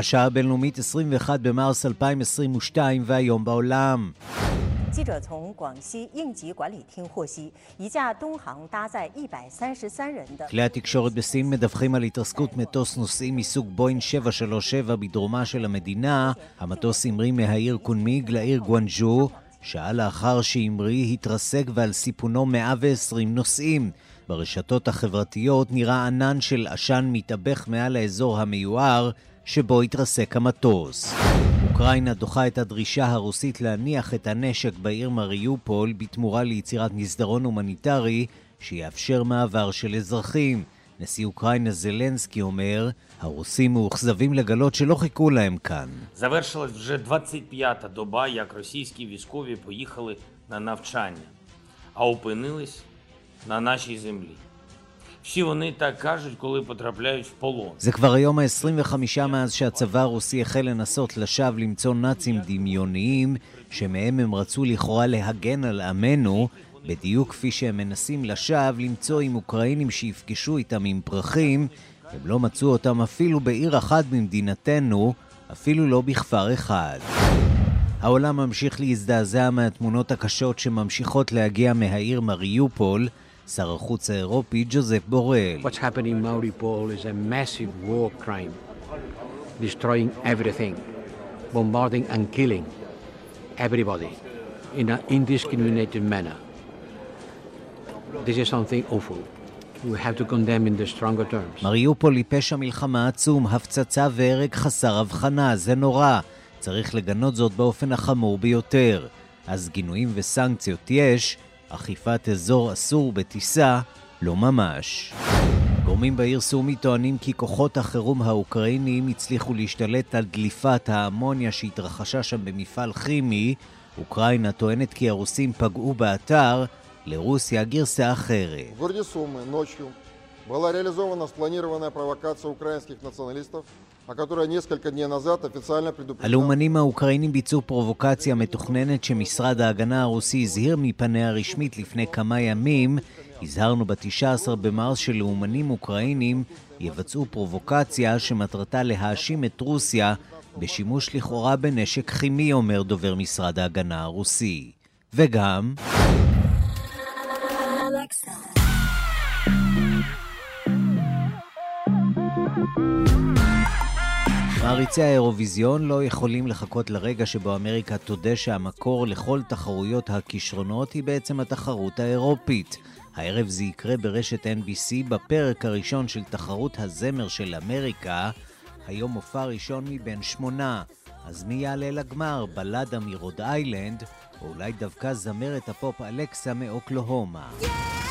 השעה הבינלאומית 21 במרס 2022 והיום בעולם. 记者从广西应急管理厅获悉，一架东航搭载一百三十三人的... כלי התקשורת בסין מדווחים על התרסקות מטוס נוסעים מסוג בואין 737 בדרומה של המדינה. המטוס המריא מהעיר קונמיג לעיר גואנג'ו, שעה לאחר שהמריא התרסק ועל סיפונו 120 נוסעים. ברשתות החברתיות נראה ענן של עשן מתאבך מעל האזור המיוער שבו התרסק המטוס. אוקראינה דוחה את הדרישה הרוסית להניח את הנשק בעיר מריופול בתמורה ליצירת מסדרון הומניטרי שיאפשר מעבר של אזרחים. נשיא אוקראינה זלנסקי אומר, הרוסים מאוכזבים לגלות שלא חיכו להם כאן. Завершилась вже 25-та доба, як російські військові поїхали на навчання, а опинились на нашій землі. всі вони так кажуть, коли потрапляють в полон. זה כבר היום ה-25 מאז שהצבא הרוסי החל לנסות לשווא למצוא נאצים דמיוניים, שמהם הם רצו לכאורה להגן על עמנו, בדיוק כפי שהם מנסים לשווא למצוא עם אוקראינים שיפגשו איתם עם פרחים, הם לא מצאו אותם אפילו בעיר אחת במדינתנו, אפילו לא בכפר אחד. העולם ממשיך להזדעזע מהתמונות הקשות שממשיכות להגיע מהעיר מריופול, שר החוץ האירופי ג'וזף בורל. What's happening in Mariupol is a massive war crime, destroying everything, bombarding and killing everybody in an indiscriminated manner. This is something awful. We have to condemn in the stronger terms. מריופול היא פשע מלחמה עצום, הפצצה והרג חסר הבחנה, זה נורא. צריך לגנות זאת באופן החמור ביותר. אז גינויים וסנקציות יש, אכיפת אזור אסור בטיסה, לא ממש. גורמים בעיר סומי טוענים כי כוחות החירום האוקראיניים הצליחו להשתלט על דליפת האמוניה שהתרחשה שם במפעל כימי. אוקראינה טוענת כי הרוסים פגעו באתר, לרוסיה גרסה אחרת. была реализована спланированная провокация украинских националистов הלאומנים האוקראינים ביצעו פרובוקציה מתוכננת שמשרד ההגנה הרוסי הזהיר מפניה רשמית לפני כמה ימים. הזהרנו ב-19 במרס שלאומנים אוקראינים יבצעו פרובוקציה שמטרתה להאשים את רוסיה בשימוש לכאורה בנשק כימי, אומר דובר משרד ההגנה הרוסי. וגם... מעריצי האירוויזיון לא יכולים לחכות לרגע שבו אמריקה תודה שהמקור לכל תחרויות הכישרונות היא בעצם התחרות האירופית. הערב זה יקרה ברשת NBC בפרק הראשון של תחרות הזמר של אמריקה, היום מופע ראשון מבין שמונה. אז מי יעלה לגמר, בלדה מרוד איילנד, או אולי דווקא זמרת הפופ אלכסה מאוקלהומה? Yeah!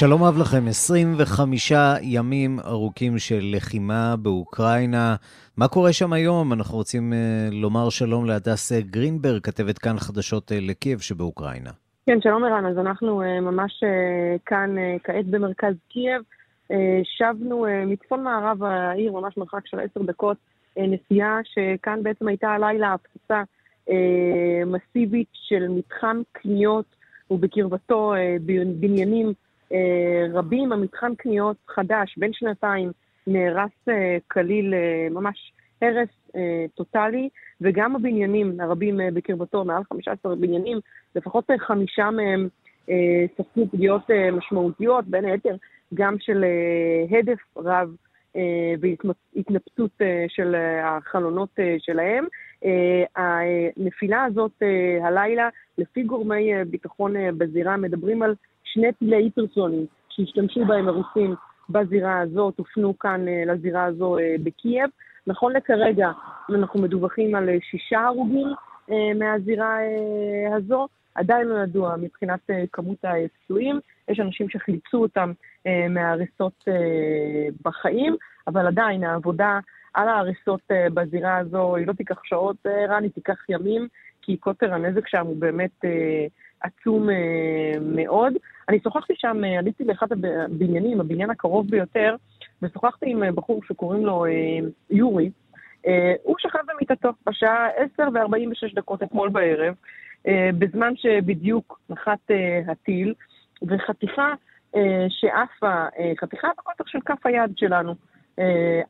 שלום אב לכם, 25 ימים ארוכים של לחימה באוקראינה. מה קורה שם היום? אנחנו רוצים uh, לומר שלום להדס גרינברג, כתבת כאן חדשות uh, לקייב שבאוקראינה. כן, שלום ערן, אז אנחנו uh, ממש כאן כעת במרכז קייב. שבנו מצפון מערב העיר, ממש מרחק של עשר דקות נסיעה, שכאן בעצם הייתה הלילה הפצצה מסיבית של מתחם קניות ובקרבתו בניינים רבים, המתחם קניות חדש, בין שנתיים, נהרס אה, כליל, אה, ממש הרס טוטאלי, וגם הבניינים הרבים בקרבתו, מעל 15 בניינים, לפחות חמישה מהם ספגו פגיעות משמעותיות, בין היתר גם של הדף רב והתנפצות של החלונות שלהם. הנפילה הזאת הלילה, לפי גורמי ביטחון בזירה, מדברים על שני טילי היפרסונים שהשתמשו בהם הרוסים בזירה הזאת הופנו כאן לזירה הזו בקייב. נכון לכרגע אנחנו מדווחים על שישה הרוגים מהזירה הזו, עדיין לא ידוע מבחינת כמות הפצועים. יש אנשים שחילצו אותם מההריסות בחיים, אבל עדיין העבודה על ההריסות בזירה הזו היא לא תיקח שעות, רן, היא תיקח ימים, כי קוטר הנזק שם הוא באמת עצום מאוד. אני שוחחתי שם, עליתי לאחד הבניינים, הבניין הקרוב ביותר, ושוחחתי עם בחור שקוראים לו יורי. הוא שכב במיטתו בשעה 10 ו-46 דקות אתמול בערב, בזמן שבדיוק נחת הטיל, וחתיכה שעפה, חתיכה בקוטר של כף היד שלנו.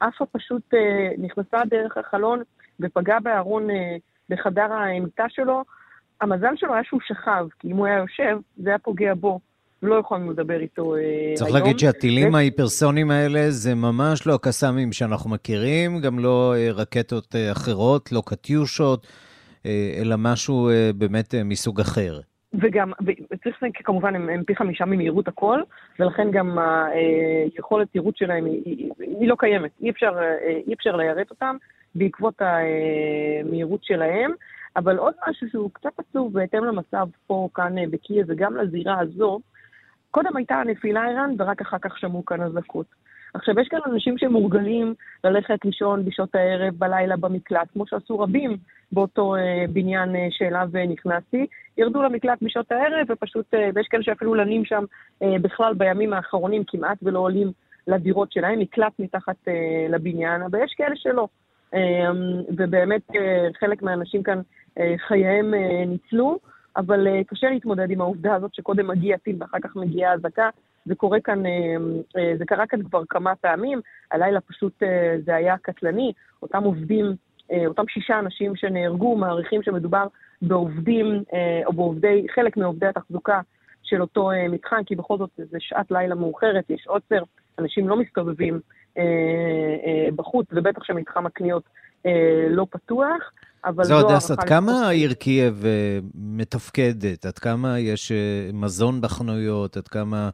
עפה פשוט נכנסה דרך החלון ופגעה בארון בחדר המיטה שלו. המזל שלו היה שהוא שכב, כי אם הוא היה יושב, זה היה פוגע בו. לא יכולנו לדבר איתו היום. צריך להגיד שהטילים ההיפרסוניים האלה זה ממש לא הקסאמים שאנחנו מכירים, גם לא רקטות אחרות, לא קטיושות, אלא משהו באמת מסוג אחר. וגם, וצריך לציין, כמובן, הם, הם פי חמישה ממהירות הכל, ולכן גם היכולת תירות שלהם היא, היא, היא לא קיימת. אי אפשר, אי אפשר ליירט אותם בעקבות המהירות שלהם. אבל עוד משהו שהוא קצת עצוב בהתאם למצב פה, כאן בקייב, וגם לזירה הזו, קודם הייתה נפילה איראן, ורק אחר כך שמעו כאן אזעקות. עכשיו, יש כאן אנשים שמורגלים ללכת לישון בשעות הערב, בלילה, במקלט, כמו שעשו רבים באותו אה, בניין אה, שאליו אה, נכנסתי. ירדו למקלט בשעות הערב, ופשוט, אה, ויש כאלה שאפילו לנים שם אה, בכלל בימים האחרונים כמעט ולא עולים לדירות שלהם, מקלט מתחת אה, לבניין, אבל יש כאלה שלא. אה, ובאמת, אה, חלק מהאנשים כאן, אה, חייהם אה, ניצלו. אבל קשה להתמודד עם העובדה הזאת שקודם מגיע טיל ואחר כך מגיעה אזעקה. זה קורה כאן, זה קרה כאן כבר כמה פעמים, הלילה פשוט זה היה קטלני. אותם עובדים, אותם שישה אנשים שנהרגו, מעריכים שמדובר בעובדים, או בעובדי, חלק מעובדי התחזוקה של אותו מתחם, כי בכל זאת זה שעת לילה מאוחרת, יש עוצר, אנשים לא מסתובבים בחוץ, ובטח שמתחם הקניות uh, לא פתוח. אבל זו הדס, עד כמה העיר קייב מתפקדת? עד כמה יש מזון בחנויות? עד כמה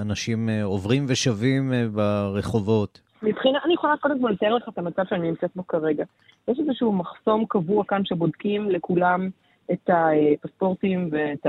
אנשים עוברים ושבים ברחובות? מבחינה, אני יכולה קודם כל לתאר לך את המצב שאני נמצאת בו כרגע. יש איזשהו מחסום קבוע כאן שבודקים לכולם את הפספורטים ואת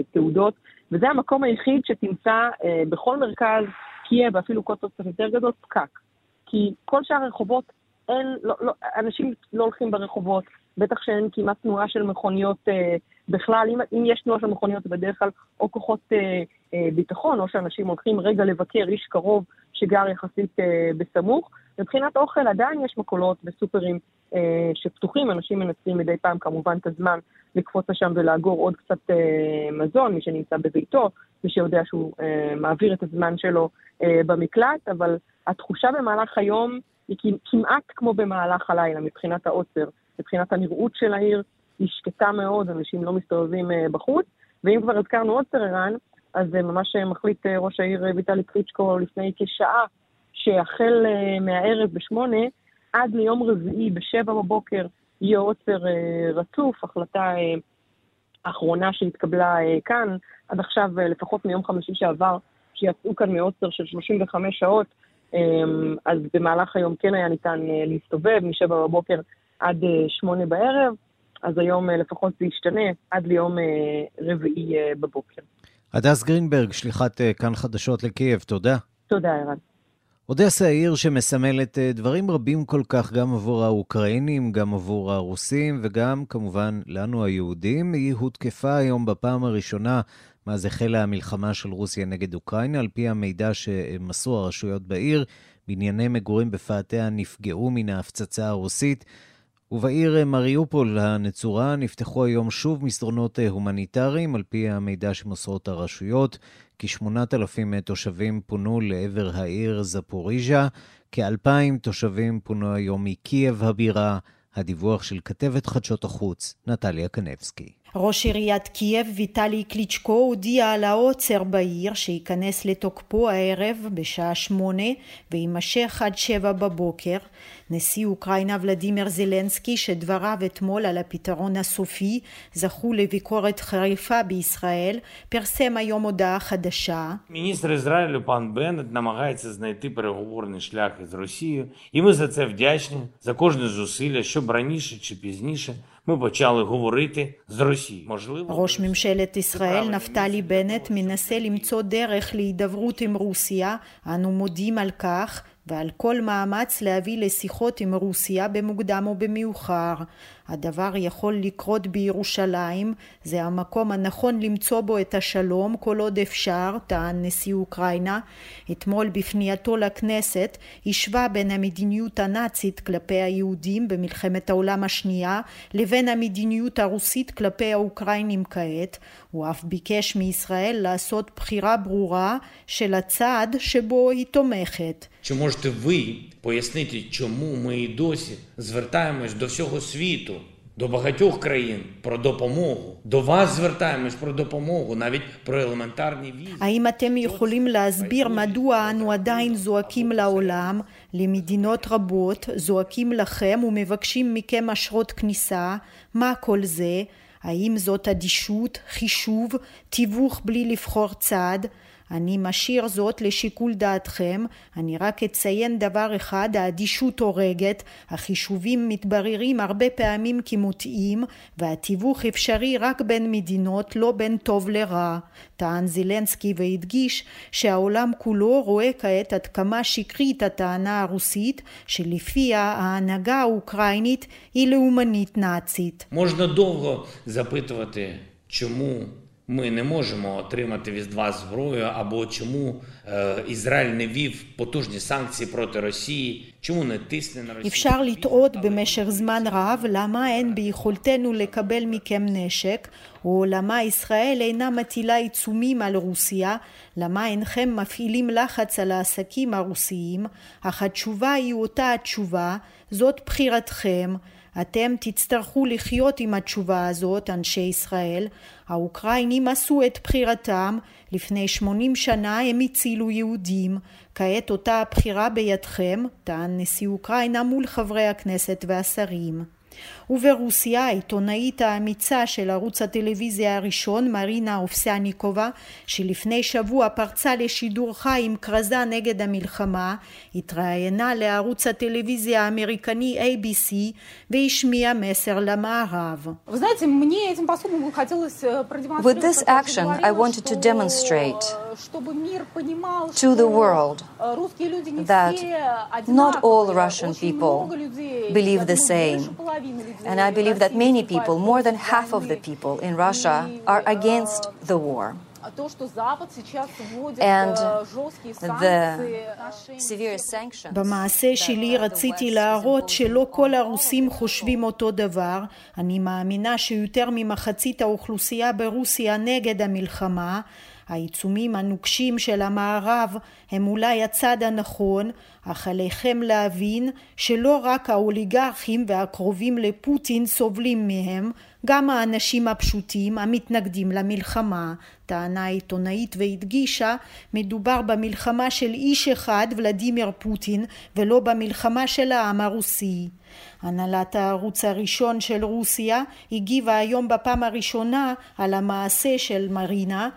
התעודות, וזה המקום היחיד שתמצא בכל מרכז קייב, ואפילו קוטר קצת יותר גדול, פקק. כי כל שאר הרחובות אין, לא, לא, אנשים לא הולכים ברחובות, בטח שאין כמעט תנועה של מכוניות אה, בכלל. אם, אם יש תנועה של מכוניות, זה בדרך כלל או כוחות אה, אה, ביטחון, או שאנשים הולכים רגע לבקר איש קרוב שגר יחסית אה, בסמוך. מבחינת אוכל עדיין יש מכולות וסופרים אה, שפתוחים, אנשים מנצלים מדי פעם כמובן את הזמן לקפוץ לשם ולאגור עוד קצת אה, מזון, מי שנמצא בביתו, מי שיודע שהוא אה, מעביר את הזמן שלו אה, במקלט, אבל התחושה במהלך היום היא כמעט כמו במהלך הלילה מבחינת העוצר, מבחינת הנראות של העיר, היא שקטה מאוד, אנשים לא מסתובבים בחוץ. ואם כבר הזכרנו עוצר ערן, אז ממש מחליט ראש העיר ויטלי קריצ'קו לפני כשעה, שהחל מהערב בשמונה עד ליום רביעי בשבע בבוקר יהיה עוצר רצוף, החלטה האחרונה שהתקבלה כאן, עד עכשיו לפחות מיום חמישי שעבר, שיצאו כאן מעוצר של 35 שעות, אז במהלך היום כן היה ניתן אה, להסתובב משבע בבוקר עד אה, שמונה בערב, אז היום אה, לפחות זה ישתנה עד ליום רביעי בבוקר. הדס גרינברג, שליחת כאן חדשות לקייב, תודה. תודה, ערן. אודסה העיר שמסמלת דברים רבים כל כך גם עבור האוקראינים, גם עבור הרוסים וגם כמובן לנו היהודים. היא הותקפה היום בפעם הראשונה מאז החלה המלחמה של רוסיה נגד אוקראינה. על פי המידע שמסרו הרשויות בעיר, בנייני מגורים בפאתיה נפגעו מן ההפצצה הרוסית. ובעיר מריופול הנצורה נפתחו היום שוב מסדרונות הומניטריים, על פי המידע שמוסרות הרשויות. כ-8,000 תושבים פונו לעבר העיר זפוריז'ה, כ-2,000 תושבים פונו היום מקייב הבירה. הדיווח של כתבת חדשות החוץ, נטליה קנבסקי. ראש עיריית קייב ויטלי קליצ'קו הודיע על העוצר בעיר שייכנס לתוקפו הערב בשעה שמונה ויימשך עד שבע בבוקר. נשיא אוקראינה ולדימיר זלנסקי שדבריו אתמול על הפתרון הסופי זכו לביקורת חריפה בישראל פרסם היום הודעה חדשה. מיניסטר Ізраїлю пан Беннет намагається знайти переговорний шлях із Росією, і ми за це вдячні за кожне зусилля, щоб раніше чи пізніше ми почали говорити з Росією. Можливо, ראש ממשלת ישראל נפתלי בנט מנסה למצוא דרך להידברות עם רוסיה. אנו מודים על כך ועל כל מאמץ להביא לשיחות עם רוסיה במוקדם או במאוחר. הדבר יכול לקרות בירושלים, זה המקום הנכון למצוא בו את השלום כל עוד אפשר, טען נשיא אוקראינה. אתמול בפנייתו לכנסת השווה בין המדיניות הנאצית כלפי היהודים במלחמת העולם השנייה לבין המדיניות הרוסית כלפי האוקראינים כעת. הוא אף ביקש מישראל לעשות בחירה ברורה של הצעד שבו היא תומכת. Чи можете ви пояснити, чому ми і досі звертаємось до всього світу, до багатьох країн про допомогу? До вас звертаємось про допомогу, навіть про елементарні візи. האם אתם יכולים להסביר מדוע אנו עדיין זועקים לעולם, למדינות רבות, זועקים לכם ומבקשים מכם אשרות כניסה? מה כל זה? האם זאת אדישות, חישוב, תיווך בלי לבחור צד? אני משאיר זאת לשיקול דעתכם, אני רק אציין דבר אחד, האדישות הורגת, החישובים מתבררים הרבה פעמים כמוטעים, והתיווך אפשרי רק בין מדינות, לא בין טוב לרע. טען זילנסקי והדגיש שהעולם כולו רואה כעת עד כמה שקרית הטענה הרוסית, שלפיה ההנהגה האוקראינית היא לאומנית נאצית. Можна довго запитувати, чому ми не можемо отримати від вас зброю, або чому е, Ізраїль не вів потужні санкції проти Росії, чому не тисне на Росію. אפשר לטעות במשך זמן רב למה אין ביכולתנו לקבל מכם נשק, או למה ישראל אינה מטילה עיצומים על רוסיה, למה אינכם מפעילים לחץ על העסקים הרוסיים, אך התשובה היא אותה התשובה, זאת בחירתכם. אתם תצטרכו לחיות עם התשובה הזאת, אנשי ישראל. האוקראינים עשו את בחירתם, לפני 80 שנה הם הצילו יהודים. כעת אותה הבחירה בידכם, טען נשיא אוקראינה מול חברי הכנסת והשרים. וברוסיה העיתונאית האמיצה של ערוץ הטלוויזיה הראשון מרינה אופסיאניקובה שלפני שבוע פרצה לשידור חי עם כרזה נגד המלחמה התראיינה לערוץ הטלוויזיה האמריקני ABC והשמיעה מסר למערב. With this action I wanted to demonstrate to the world that not all Russian people believe the same And I believe that many people, more than half of the people in Russia, are against the war. And the severe sanctions. במעשה שלי רציתי להראות שלא כל הרוסים חושבים אותו דבר. אני מאמינה שיותר ממחצית האוכלוסייה ברוסיה נגד המלחמה. העיצומים הנוקשים של המערב הם אולי הצד הנכון, אך עליכם להבין שלא רק האוליגרכים והקרובים לפוטין סובלים מהם, גם האנשים הפשוטים המתנגדים למלחמה. טענה עיתונאית והדגישה, מדובר במלחמה של איש אחד, ולדימיר פוטין, ולא במלחמה של העם הרוסי. הנהלת הערוץ הראשון של רוסיה הגיבה היום בפעם הראשונה על המעשה של מרינה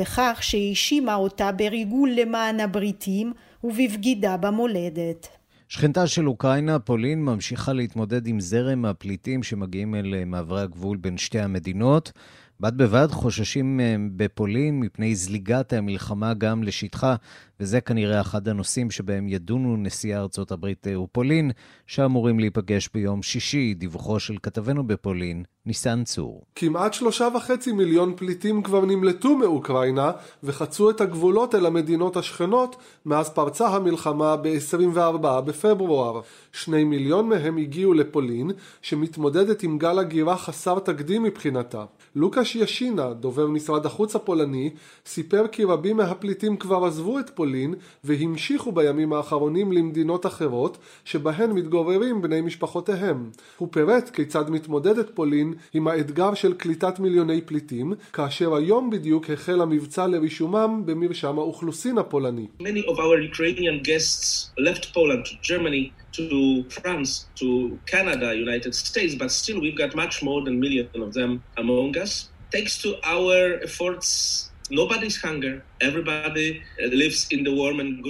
בכך שהאשימה אותה בריגול למען הבריטים ובבגידה במולדת. שכנתה של אוקראינה, פולין, ממשיכה להתמודד עם זרם הפליטים שמגיעים אל מעברי הגבול בין שתי המדינות. בד בבד חוששים אה, בפולין מפני זליגת המלחמה גם לשטחה, וזה כנראה אחד הנושאים שבהם ידונו נשיאי ארצות הברית אה, ופולין, שאמורים להיפגש ביום שישי, דיווחו של כתבנו בפולין, ניסן צור. כמעט שלושה וחצי מיליון פליטים כבר נמלטו מאוקראינה וחצו את הגבולות אל המדינות השכנות מאז פרצה המלחמה ב-24 בפברואר. שני מיליון מהם הגיעו לפולין, שמתמודדת עם גל הגירה חסר תקדים מבחינתה. לוקאש ישינה, דובר משרד החוץ הפולני, סיפר כי רבים מהפליטים כבר עזבו את פולין והמשיכו בימים האחרונים למדינות אחרות שבהן מתגוררים בני משפחותיהם. הוא פירט כיצד מתמודדת פולין עם האתגר של קליטת מיליוני פליטים, כאשר היום בדיוק החל המבצע לרישומם במרשם האוכלוסין הפולני. Many of our Ukrainian guests left Poland to Germany to France, to Canada, United States, but still we've got much more than million of them among us. Thanks to our efforts, nobody's hunger,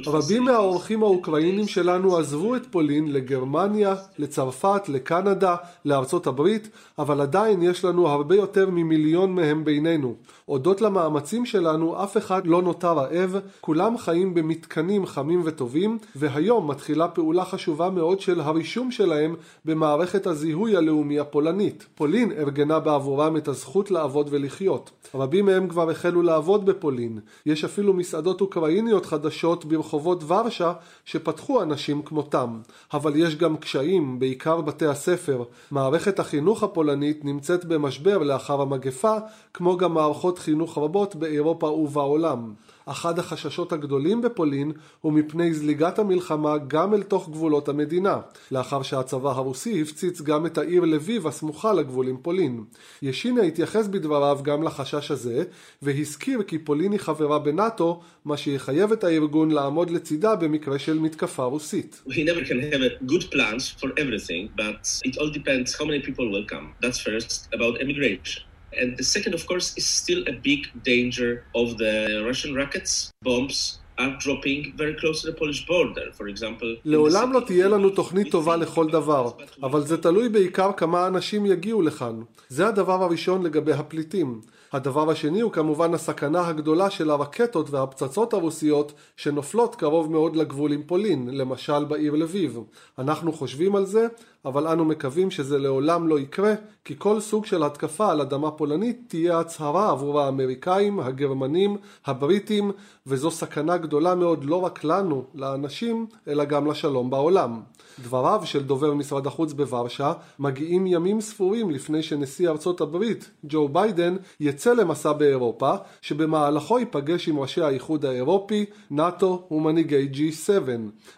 רבים מהאורחים האוקראינים שלנו עזבו את פולין לגרמניה, לצרפת, לקנדה, לארצות הברית, אבל עדיין יש לנו הרבה יותר ממיליון מהם בינינו. הודות למאמצים שלנו אף אחד לא נותר רעב, כולם חיים במתקנים חמים וטובים, והיום מתחילה פעולה חשובה מאוד של הרישום שלהם במערכת הזיהוי הלאומי הפולנית. פולין ארגנה בעבורם את הזכות לעבוד ולחיות. רבים מהם כבר החלו לעבוד בפולין. יש אפילו מסעדות אוקראיניות חדשות ברחובות ורשה שפתחו אנשים כמותם. אבל יש גם קשיים, בעיקר בתי הספר. מערכת החינוך הפולנית נמצאת במשבר לאחר המגפה, כמו גם מערכות חינוך רבות באירופה ובעולם. אחד החששות הגדולים בפולין הוא מפני זליגת המלחמה גם אל תוך גבולות המדינה, לאחר שהצבא הרוסי הפציץ גם את העיר לביב הסמוכה לגבול עם פולין. ישינה התייחס בדבריו גם לחשש הזה, והזכיר כי פולין היא חברה בנאט"ו, מה שיחייב את הארגון לעמוד לצידה במקרה של מתקפה רוסית. Plans. That's first about immigration. And the second, of course, is still a big danger of the Russian rockets, bombs. are dropping very close to the Polish border, for example. לעולם לא תהיה לנו תוכנית טובה לכל דבר, אבל זה תלוי בעיקר כמה אנשים יגיעו לכאן. זה הדבר הראשון לגבי הפליטים. הדבר השני הוא כמובן הסכנה הגדולה של הרקטות והפצצות הרוסיות שנופלות קרוב מאוד לגבול עם פולין, למשל בעיר לביב. אנחנו חושבים על זה, אבל אנו מקווים שזה לעולם לא יקרה, כי כל סוג של התקפה על אדמה פולנית תהיה הצהרה עבור האמריקאים, הגרמנים, הבריטים, וזו סכנה גדולה מאוד לא רק לנו, לאנשים, אלא גם לשלום בעולם. דבריו של דובר משרד החוץ בוורשה מגיעים ימים ספורים לפני שנשיא ארצות הברית, ג'ו ביידן, יצא למסע באירופה, שבמהלכו ייפגש עם ראשי האיחוד האירופי, נאט"ו ומנהיגי G7.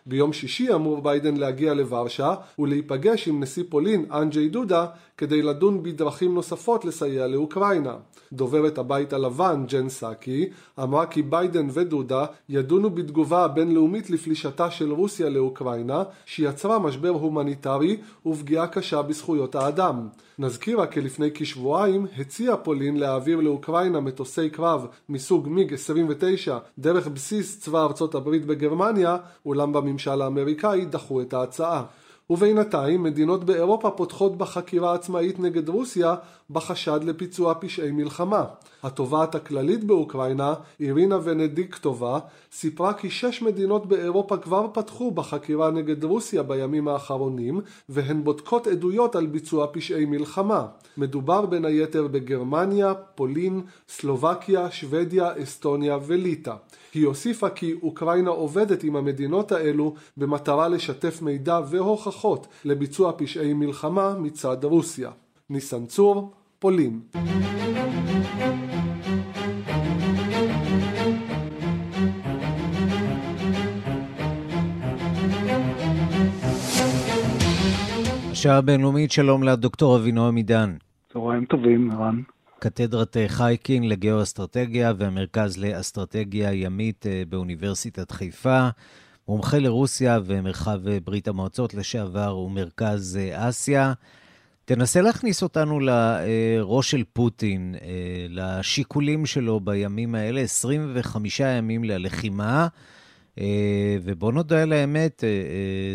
ביום שישי אמור ביידן להגיע לוורשה ולהיפגש עם נשיא פולין, אנדז'יי דודה, כדי לדון בדרכים נוספות לסייע לאוקראינה. דוברת הבית הלבן, ג'ן סאקי, אמרה כי ביידן ודודה ידונו בתגובה הבינלאומית לפלישתה של רוסיה לאוקראינה, שיצרה משבר הומניטרי ופגיעה קשה בזכויות האדם. נזכיר רק כי לפני כשבועיים הציעה פולין להעביר לאוקראינה מטוסי קרב מסוג מיג 29 דרך בסיס צבא ארצות הברית בגרמניה, אולם בממשל האמריקאי דחו את ההצעה. ובינתיים מדינות באירופה פותחות בחקירה עצמאית נגד רוסיה בחשד לפיצוע פשעי מלחמה. התובעת הכללית באוקראינה, אירינה ונדיקטובה, סיפרה כי שש מדינות באירופה כבר פתחו בחקירה נגד רוסיה בימים האחרונים, והן בודקות עדויות על ביצוע פשעי מלחמה. מדובר בין היתר בגרמניה, פולין, סלובקיה, שוודיה, אסטוניה וליטא. היא הוסיפה כי אוקראינה עובדת עם המדינות האלו במטרה לשתף מידע והוכחות לביצוע פשעי מלחמה מצד רוסיה. ניסן צור, פולין. השעה הבינלאומית, שלום לדוקטור אבינועם עידן. צהריים טובים, ערן. קתדרת אה, חייקין לגיאו-אסטרטגיה והמרכז לאסטרטגיה ימית אה, באוניברסיטת חיפה, מומחה לרוסיה ומרחב אה, ברית המועצות לשעבר ומרכז אסיה. תנסה להכניס אותנו לראש של פוטין, לשיקולים שלו בימים האלה, 25 ימים ללחימה, ובוא נודה על האמת,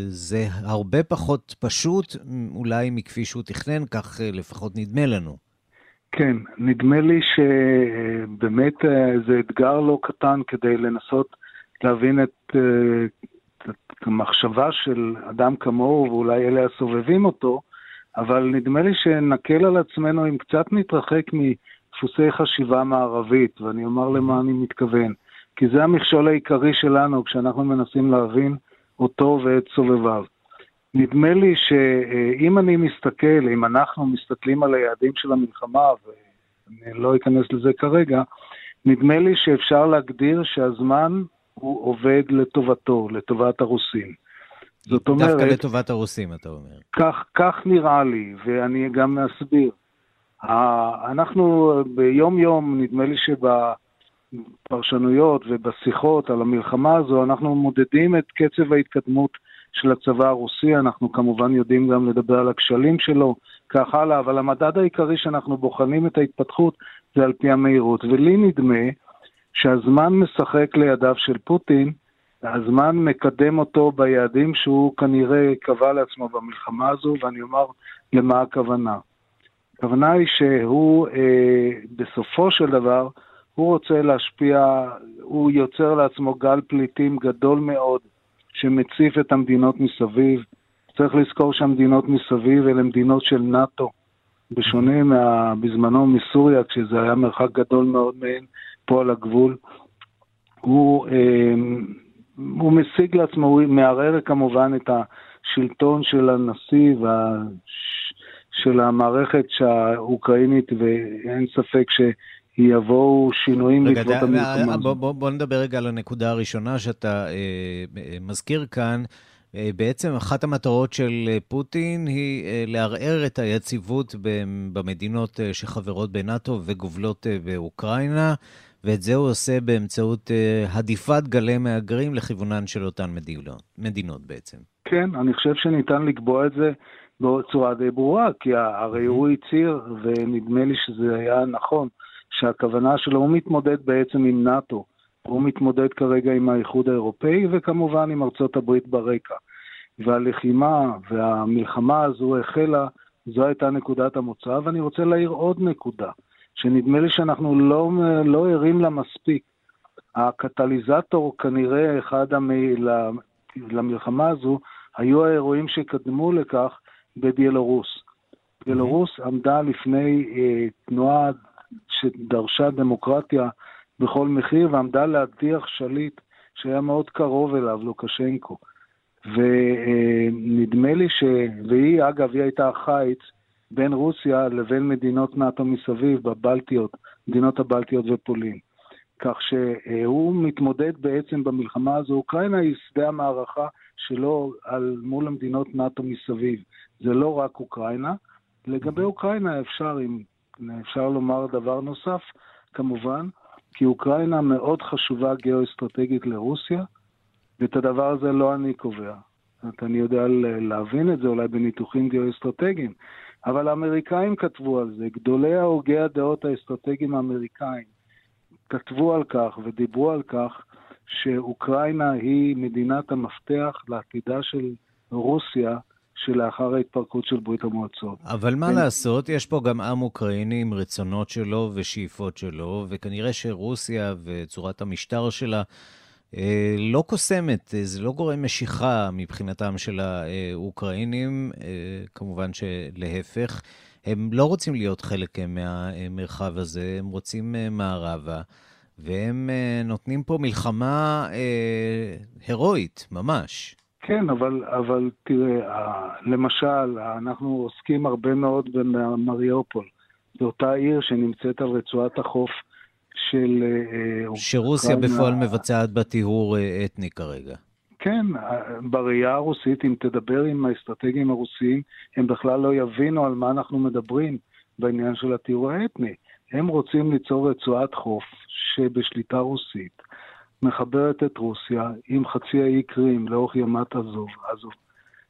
זה הרבה פחות פשוט אולי מכפי שהוא תכנן, כך לפחות נדמה לנו. כן, נדמה לי שבאמת אה, זה אתגר לא קטן כדי לנסות להבין את, אה, את המחשבה של אדם כמוהו ואולי אלה הסובבים אותו, אבל נדמה לי שנקל על עצמנו אם קצת נתרחק מדפוסי חשיבה מערבית, ואני אומר למה אני מתכוון. כי זה המכשול העיקרי שלנו כשאנחנו מנסים להבין אותו ואת סובביו. נדמה לי שאם אני מסתכל, אם אנחנו מסתכלים על היעדים של המלחמה, אני לא אכנס לזה כרגע, נדמה לי שאפשר להגדיר שהזמן הוא עובד לטובתו, לטובת הרוסים. זאת אומרת... דווקא לטובת הרוסים, אתה אומר. כך, כך נראה לי, ואני גם אסביר. אנחנו ביום-יום, נדמה לי שבפרשנויות ובשיחות על המלחמה הזו, אנחנו מודדים את קצב ההתקדמות של הצבא הרוסי, אנחנו כמובן יודעים גם לדבר על הכשלים שלו, כך הלאה, אבל המדד העיקרי שאנחנו בוחנים את ההתפתחות זה על פי המהירות. ולי נדמה שהזמן משחק לידיו של פוטין, הזמן מקדם אותו ביעדים שהוא כנראה קבע לעצמו במלחמה הזו, ואני אומר למה הכוונה. הכוונה היא שהוא אה, בסופו של דבר, הוא רוצה להשפיע, הוא יוצר לעצמו גל פליטים גדול מאוד שמציף את המדינות מסביב. צריך לזכור שהמדינות מסביב אלה מדינות של נאט"ו, בשונה מה, בזמנו מסוריה, כשזה היה מרחק גדול מאוד מהן פה על הגבול. הוא, אה, הוא משיג לעצמו, הוא מערער כמובן את השלטון של הנשיא וה... של המערכת האוקראינית, ואין ספק שיבואו שינויים בעקבות המלחמה הזאת. בוא, בוא, בוא נדבר רגע על הנקודה הראשונה שאתה אה, מזכיר כאן. אה, בעצם אחת המטרות של פוטין היא אה, לערער את היציבות במדינות אה, שחברות בנאט"ו וגובלות באוקראינה, ואת זה הוא עושה באמצעות הדיפת גלי מהגרים לכיוונן של אותן מדינות, מדינות בעצם. כן, אני חושב שניתן לקבוע את זה בצורה די ברורה, כי הרי הוא הצהיר, ונדמה לי שזה היה נכון, שהכוונה שלו, הוא מתמודד בעצם עם נאט"ו. הוא מתמודד כרגע עם האיחוד האירופאי וכמובן עם ארצות הברית ברקע. והלחימה והמלחמה הזו החלה, זו הייתה נקודת המוצא, ואני רוצה להעיר עוד נקודה, שנדמה לי שאנחנו לא, לא ערים לה מספיק. הקטליזטור כנראה אחד המ... למלחמה הזו היו האירועים שקדמו לכך בביילורוס. ביילורוס עמדה לפני אה, תנועה שדרשה דמוקרטיה בכל מחיר ועמדה להדיח שליט שהיה מאוד קרוב אליו, לוקשנקו. ונדמה לי ש... והיא, אגב, היא הייתה החיץ בין רוסיה לבין מדינות נאט"ו מסביב, בבלטיות, מדינות הבלטיות ופולין. כך שהוא מתמודד בעצם במלחמה הזו. אוקראינה היא שדה המערכה שלו על מול המדינות נאט"ו מסביב. זה לא רק אוקראינה. לגבי אוקראינה אפשר, אם אפשר לומר דבר נוסף, כמובן, כי אוקראינה מאוד חשובה גיאו-אסטרטגית לרוסיה, ואת הדבר הזה לא אני קובע. זאת אני יודע להבין את זה אולי בניתוחים גיאו-אסטרטגיים, אבל האמריקאים כתבו על זה, גדולי ההוגי הדעות האסטרטגיים האמריקאים כתבו על כך ודיברו על כך שאוקראינה היא מדינת המפתח לעתידה של רוסיה שלאחר ההתפרקות של ברית המועצות. אבל מה כן. לעשות, יש פה גם עם אוקראיני עם רצונות שלו ושאיפות שלו, וכנראה שרוסיה וצורת המשטר שלה לא קוסמת, אה, זה לא גורם משיכה מבחינתם של האוקראינים, אה, כמובן שלהפך. הם לא רוצים להיות חלק מהמרחב הזה, הם רוצים מערבה, והם נותנים פה מלחמה הירואית, ממש. כן, אבל, אבל תראה, למשל, אנחנו עוסקים הרבה מאוד במריופול, באותה עיר שנמצאת על רצועת החוף של... אה, שרוסיה אוקראינה. בפועל מבצעת בה טיהור אה, אתני כרגע. כן, בראייה הרוסית, אם תדבר עם האסטרטגים הרוסיים, הם בכלל לא יבינו על מה אנחנו מדברים בעניין של הטיהור האתני. הם רוצים ליצור רצועת חוף שבשליטה רוסית, מחברת את רוסיה עם חצי האי קרים לאורך ימת עזוב. עזוב.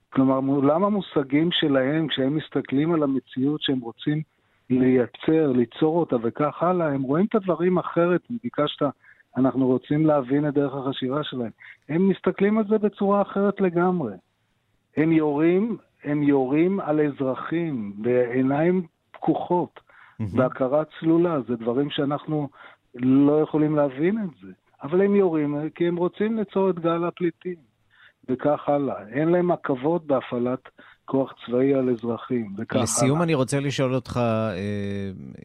כלומר, עולם המושגים שלהם, כשהם מסתכלים על המציאות שהם רוצים לייצר, ליצור אותה וכך הלאה, הם רואים את הדברים אחרת, ביקשת, אנחנו רוצים להבין את דרך החשיבה שלהם. הם מסתכלים על זה בצורה אחרת לגמרי. הם יורים, הם יורים על אזרחים בעיניים פקוחות, mm-hmm. בהכרה צלולה, זה דברים שאנחנו לא יכולים להבין את זה. אבל הם יורים כי הם רוצים ליצור את גל הפליטים, וכך הלאה. אין להם עכבות בהפעלת כוח צבאי על אזרחים, וכך לסיום. אני רוצה לשאול אותך, אה,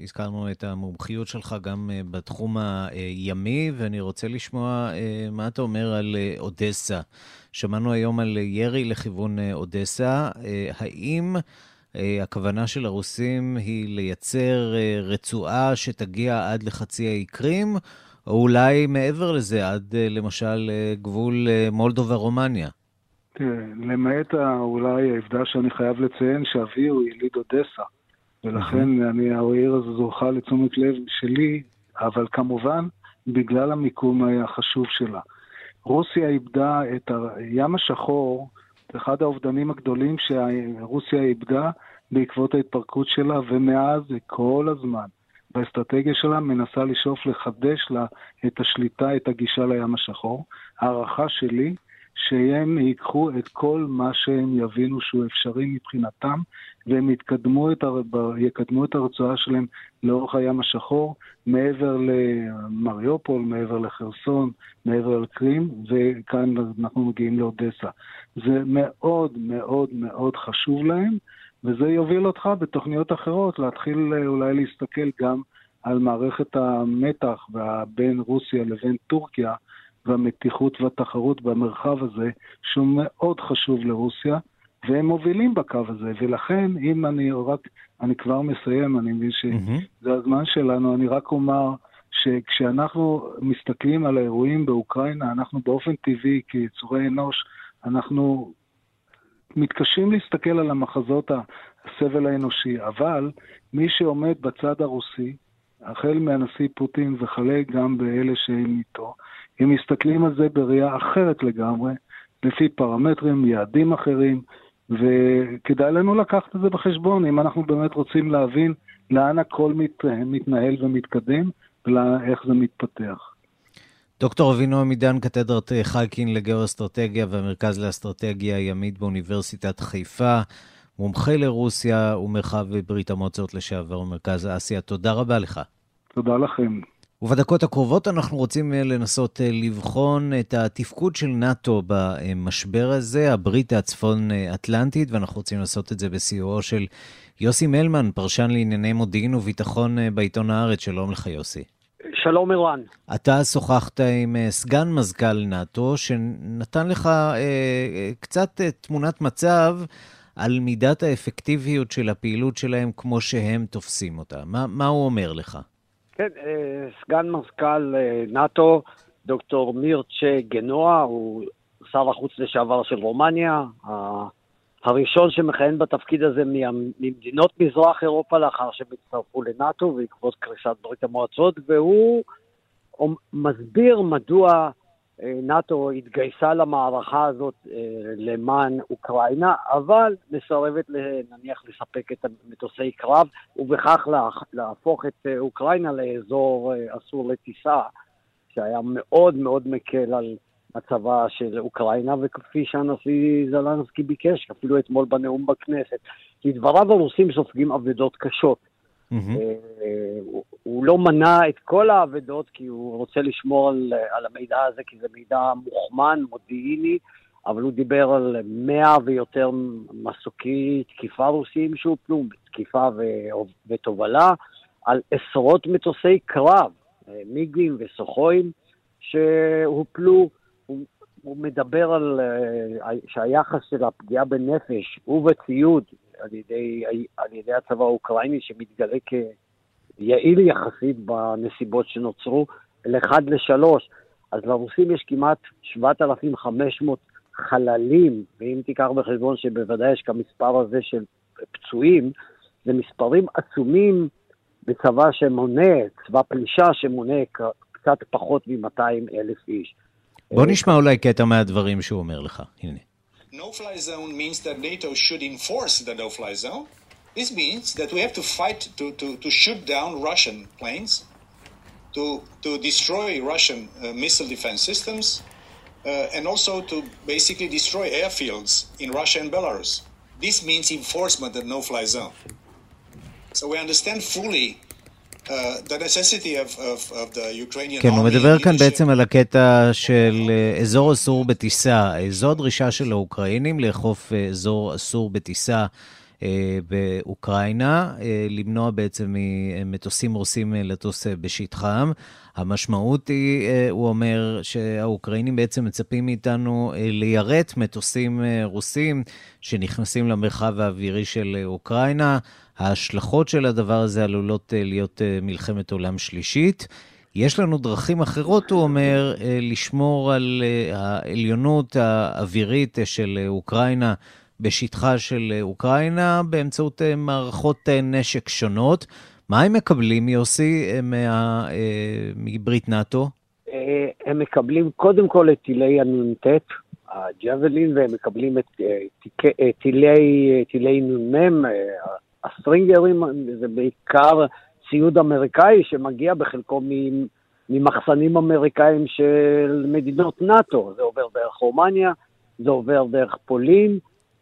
הזכרנו את המומחיות שלך גם אה, בתחום הימי, ואני רוצה לשמוע אה, מה אתה אומר על אודסה. שמענו היום על ירי לכיוון אודסה. האם הכוונה של הרוסים היא לייצר רצועה שתגיע עד לחצי האי קרים, או אולי מעבר לזה, עד למשל גבול מולדובה-רומניה. למעט אולי העובדה שאני חייב לציין שאבי הוא יליד אודסה, ולכן אני, העיר הזו זוכה לתשומת לב שלי, אבל כמובן בגלל המיקום החשוב שלה. רוסיה איבדה את הים השחור, אחד האובדנים הגדולים שרוסיה איבדה בעקבות ההתפרקות שלה, ומאז כל הזמן באסטרטגיה שלה מנסה לשאוף לחדש לה את השליטה, את הגישה לים השחור. הערכה שלי שהם ייקחו את כל מה שהם יבינו שהוא אפשרי מבחינתם, והם יתקדמו את, הר... יקדמו את הרצועה שלהם לאורך הים השחור, מעבר למריופול, מעבר לחרסון, מעבר לקרים, וכאן אנחנו מגיעים לאודסה. זה מאוד מאוד מאוד חשוב להם, וזה יוביל אותך בתוכניות אחרות להתחיל אולי להסתכל גם על מערכת המתח בין רוסיה לבין טורקיה, והמתיחות והתחרות במרחב הזה, שהוא מאוד חשוב לרוסיה, והם מובילים בקו הזה, ולכן אם אני רק, אני כבר מסיים, אני מבין שזה הזמן שלנו, אני רק אומר שכשאנחנו מסתכלים על האירועים באוקראינה, אנחנו באופן טבעי, כיצורי אנוש, אנחנו מתקשים להסתכל על המחזות הסבל האנושי, אבל מי שעומד בצד הרוסי, החל מהנשיא פוטין וכלה גם באלה שהם איתו, הם מסתכלים על זה בראייה אחרת לגמרי, לפי פרמטרים, יעדים אחרים, וכדאי לנו לקחת את זה בחשבון, אם אנחנו באמת רוצים להבין לאן הכל מת, מתנהל ומתקדם, ואיך זה מתפתח. דוקטור אבינו עמידן, קתדרת חייקין לגיאו-אסטרטגיה והמרכז לאסטרטגיה הימית באוניברסיטת חיפה, מומחה לרוסיה ומרחב ברית המועצות לשעבר ומרכז אסיה. תודה רבה לך. תודה לכם. ובדקות הקרובות אנחנו רוצים אה, לנסות אה, לבחון את התפקוד של נאט"ו במשבר הזה, הברית הצפון-אטלנטית, ואנחנו רוצים לעשות את זה בסיועו של יוסי מלמן, פרשן לענייני מודיעין וביטחון אה, בעיתון הארץ. שלום לך, יוסי. שלום, ערן. אתה שוחחת עם סגן מזכ"ל נאט"ו, שנתן לך אה, קצת תמונת מצב על מידת האפקטיביות של הפעילות שלהם כמו שהם תופסים אותה. מה, מה הוא אומר לך? כן, אה, סגן מזכ"ל אה, נאט"ו, דוקטור מירצ'ה גנוע, הוא שר החוץ לשעבר של רומניה, הראשון שמכהן בתפקיד הזה ממדינות מזרח אירופה לאחר שהם הצטרפו לנאט"ו בעקבות קריסת ברית המועצות, והוא מסביר מדוע נאט"ו התגייסה למערכה הזאת אה, למען אוקראינה, אבל מסרבת נניח לספק את מטוסי קרב, ובכך להפוך את אה, אוקראינה לאזור אסור לטיסה, שהיה מאוד מאוד מקל על מצבה של אוקראינה, וכפי שהנשיא זלנסקי ביקש, אפילו אתמול בנאום בכנסת. לדבריו הרוסים סופגים אבדות קשות. Mm-hmm. הוא לא מנע את כל האבדות כי הוא רוצה לשמור על, על המידע הזה, כי זה מידע מוכמן, מודיעיני, אבל הוא דיבר על מאה ויותר מסוקי תקיפה רוסיים שהופלו, תקיפה ותובלה, על עשרות מטוסי קרב, אה, מיגים וסוחויים שהופלו. הוא, הוא מדבר על uh, שהיחס של הפגיעה בנפש ובציוד על ידי, על ידי הצבא האוקראיני, שמתגלה כיעיל יחסית בנסיבות שנוצרו, לאחד לשלוש. אז לרוסים יש כמעט 7,500 חללים, ואם תיקח בחשבון שבוודאי יש כמספר הזה של פצועים, זה מספרים עצומים בצבא שמונה, צבא פלישה שמונה קצת פחות מ-200 אלף איש. בוא נשמע אולי קטע מהדברים שהוא אומר לך, הנה. no-fly zone means that NATO should enforce the no-fly zone. This means that we have to fight to, to, to shoot down Russian planes, to, to destroy Russian uh, missile defense systems, uh, and also to basically destroy airfields in Russia and Belarus. This means enforcement of no-fly zone. So we understand fully כן, הוא מדבר כאן בעצם על הקטע של אה, אזור אסור בטיסה. זו הדרישה של האוקראינים לאכוף אזור אסור בטיסה באוקראינה, למנוע בעצם ממטוסים רוסים לטוס בשטחם. המשמעות היא, הוא אומר, שהאוקראינים בעצם מצפים מאיתנו ליירט מטוסים רוסים שנכנסים למרחב האווירי של אוקראינה. ההשלכות של הדבר הזה עלולות להיות מלחמת עולם שלישית. יש לנו דרכים אחרות, הוא אומר, אה, לשמור על אה, העליונות האווירית של אוקראינה בשטחה של אוקראינה באמצעות אה, מערכות נשק שונות. מה הם מקבלים, יוסי, מה, מברית נאט"ו? הם מקבלים קודם כל את טילי הנ"ט, הג'אבלין, והם מקבלים את טילי, טילי נ"מ, הסטרינגרים, זה בעיקר ציוד אמריקאי שמגיע בחלקו ממחסנים אמריקאים של מדינות נאט"ו. זה עובר דרך רומניה, זה עובר דרך פולין,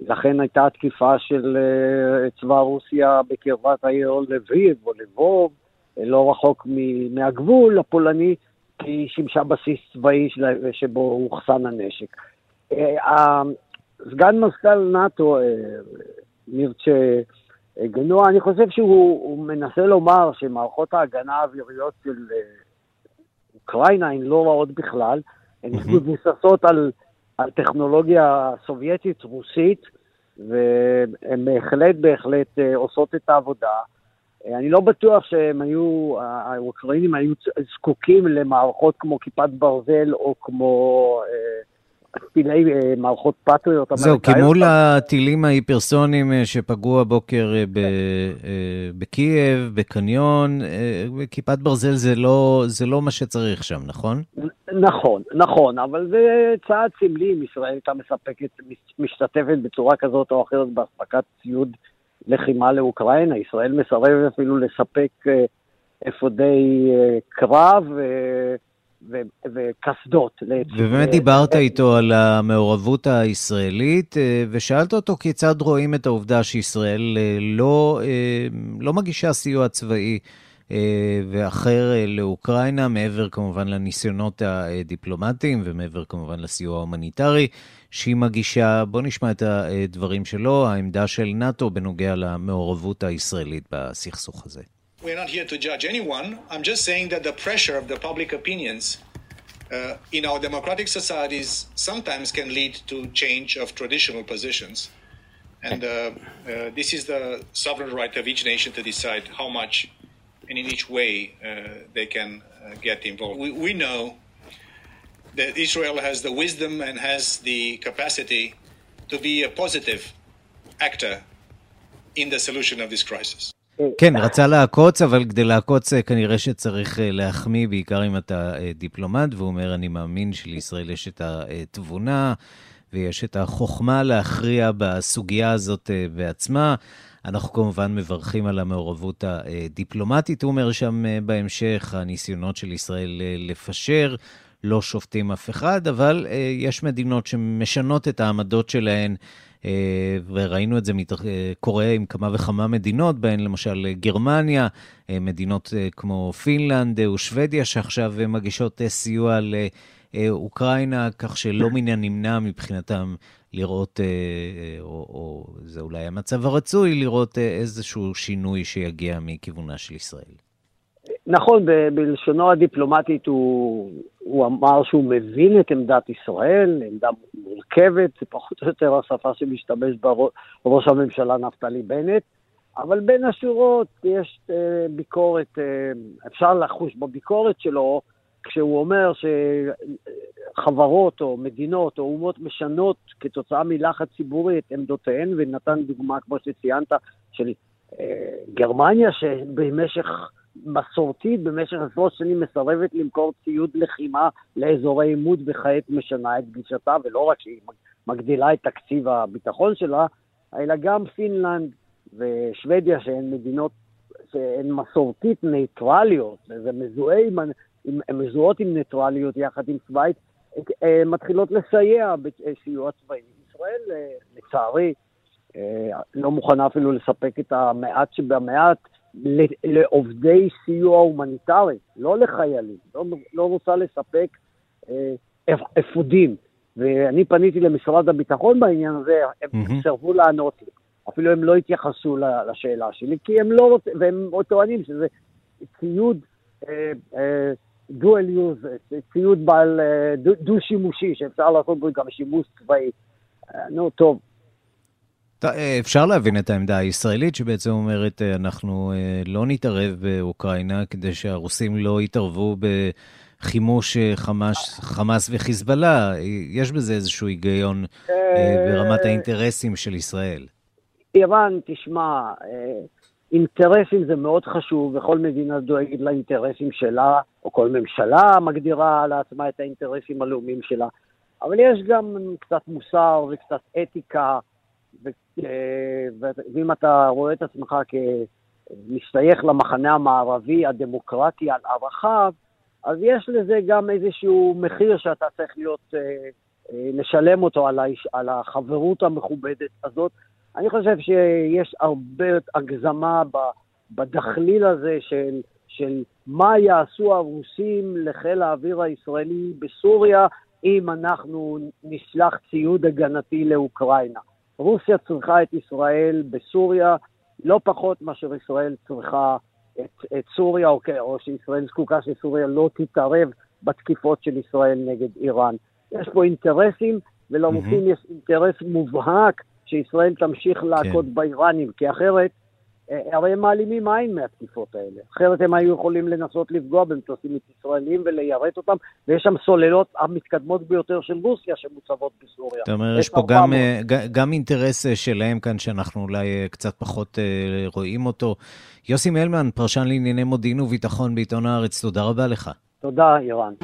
לכן הייתה תקיפה של uh, צבא רוסיה בקרבת העיר לביב או לבוב, לא רחוק מהגבול הפולני, כי היא שימשה בסיס צבאי שבו אוחסן הנשק. Uh, סגן מזכ"ל נאט"ו, מירצ'ה גנוע, אני חושב שהוא מנסה לומר שמערכות ההגנה האוויריות של אה, אוקראינה הן לא רעות בכלל, הן מבוססות על, על טכנולוגיה סובייטית, רוסית, והן בהחלט בהחלט אה, עושות את העבודה. אה, אני לא בטוח שהם היו, האוקראינים היו זקוקים למערכות כמו כיפת ברזל או כמו טילי אה, מערכות פטריוט. זהו, כי מול הטילים ההיפרסוניים אה, שפגעו הבוקר אה, בקייב, בקניון, כיפת ברזל זה לא, זה לא מה שצריך שם, נכון? נכון, נכון, אבל זה צעד סמלי אם ישראל הייתה מספקת, משתתפת בצורה כזאת או אחרת באספקת ציוד לחימה לאוקראינה. ישראל מסרבת אפילו לספק אפודי קרב. וקסדות. ובאמת דיברת איתו על המעורבות הישראלית, אה, ושאלת אותו כיצד רואים את העובדה שישראל אה, לא, אה, לא מגישה סיוע צבאי ואחר לאוקראינה, מעבר כמובן לניסיונות הדיפלומטיים ומעבר כמובן לסיוע ההומניטרי שהיא מגישה. בואו נשמע את הדברים שלו, העמדה של נאט"ו בנוגע למעורבות הישראלית בסכסוך הזה. We're not here to judge anyone. I'm just saying that the pressure of the public opinions uh, in our democratic societies sometimes can lead to change of traditional positions. And uh, uh, this is the sovereign right of each nation to decide how much and in each way uh, they can uh, get involved. We, we know that Israel has the wisdom and has the capacity to be a positive actor in the solution of this crisis. כן, רצה לעקוץ, אבל כדי לעקוץ אה, כנראה שצריך אה, להחמיא, בעיקר אם אתה אה, דיפלומט, והוא אומר, אני מאמין שלישראל יש את התבונה ויש את החוכמה להכריע בסוגיה הזאת בעצמה. אנחנו כמובן מברכים על המעורבות הדיפלומטית, הוא אומר שם בהמשך, הניסיונות של ישראל לפשר. לא שופטים אף אחד, אבל יש מדינות שמשנות את העמדות שלהן וראינו את זה אה, קורה עם כמה וכמה מדינות, בהן למשל גרמניה, אה, מדינות כמו פינלנד ושוודיה, שעכשיו מגישות סיוע לאוקראינה, כך שלא מן הנמנע מבחינתם לראות, או, או זה אולי המצב הרצוי, לראות איזשהו שינוי שיגיע מכיוונה של ישראל. נכון, בלשונו הדיפלומטית הוא, הוא אמר שהוא מבין את עמדת ישראל, עמדה מורכבת, זה פחות או יותר השפה שמשתמש בה ראש הממשלה נפתלי בנט, אבל בין השורות יש uh, ביקורת, uh, אפשר לחוש בביקורת שלו, כשהוא אומר שחברות או מדינות או אומות משנות כתוצאה מלחץ ציבורי את עמדותיהן, ונתן דוגמה, כמו שציינת, של uh, גרמניה, שבמשך... מסורתית במשך עשרות שנים מסרבת למכור ציוד לחימה לאזורי עימות וכעת משנה את גישתה, ולא רק שהיא מגדילה את תקציב הביטחון שלה, אלא גם פינלנד ושוודיה שהן מדינות שהן מסורתית ניטרליות, מזוהה עם, עם, עם ניטרליות יחד עם שווייץ, אה, מתחילות לסייע בסיוע צבאי. ישראל, אה, לצערי, אה, לא מוכנה אפילו לספק את המעט שבמעט לעובדי סיוע הומניטרי, לא לחיילים, לא, לא רוצה לספק אה, אפודים. ואני פניתי למשרד הביטחון בעניין הזה, הם mm-hmm. סירבו לענות לי. אפילו הם לא התייחסו לשאלה שלי, כי הם לא רוצים, והם טוענים שזה ציוד דואל יוז, ציוד בעל דו-שימושי, שאפשר לעשות בו גם שימוש צבאי. נו, טוב. אפשר להבין את העמדה הישראלית שבעצם אומרת, אנחנו לא נתערב באוקראינה כדי שהרוסים לא יתערבו בחימוש חמאס, חמאס וחיזבאללה. יש בזה איזשהו היגיון ברמת האינטרסים של ישראל. איראן, תשמע, אינטרסים זה מאוד חשוב, וכל מדינה דואגת לאינטרסים שלה, או כל ממשלה מגדירה לעצמה את האינטרסים הלאומיים שלה. אבל יש גם קצת מוסר וקצת אתיקה, ו- ואם אתה רואה את עצמך כמשתייך למחנה המערבי הדמוקרטי על ערכיו, אז יש לזה גם איזשהו מחיר שאתה צריך להיות, לשלם אותו על, האיש, על החברות המכובדת הזאת. אני חושב שיש הרבה הגזמה בדחליל הזה של, של מה יעשו הרוסים לחיל האוויר הישראלי בסוריה אם אנחנו נשלח ציוד הגנתי לאוקראינה. רוסיה צריכה את ישראל בסוריה לא פחות מאשר ישראל צריכה את, את סוריה, או, או שישראל זקוקה שסוריה לא תתערב בתקיפות של ישראל נגד איראן. יש פה אינטרסים, ולרוסים mm-hmm. יש אינטרס מובהק שישראל תמשיך להכות כן. באיראנים, כי אחרת, הרי הם מעלימים עין מהתקיפות האלה. אחרת הם היו יכולים לנסות לפגוע במטוסים ישראלים וליירט אותם, ויש שם סוללות המתקדמות ביותר של רוסיה שמוצבות בסוריה. זאת אומרת, יש פה גם, גם אינטרס שלהם כאן, שאנחנו אולי קצת פחות רואים אותו. יוסי מלמן, פרשן לענייני מודיעין וביטחון בעיתון הארץ, תודה רבה לך. תודה, אירן.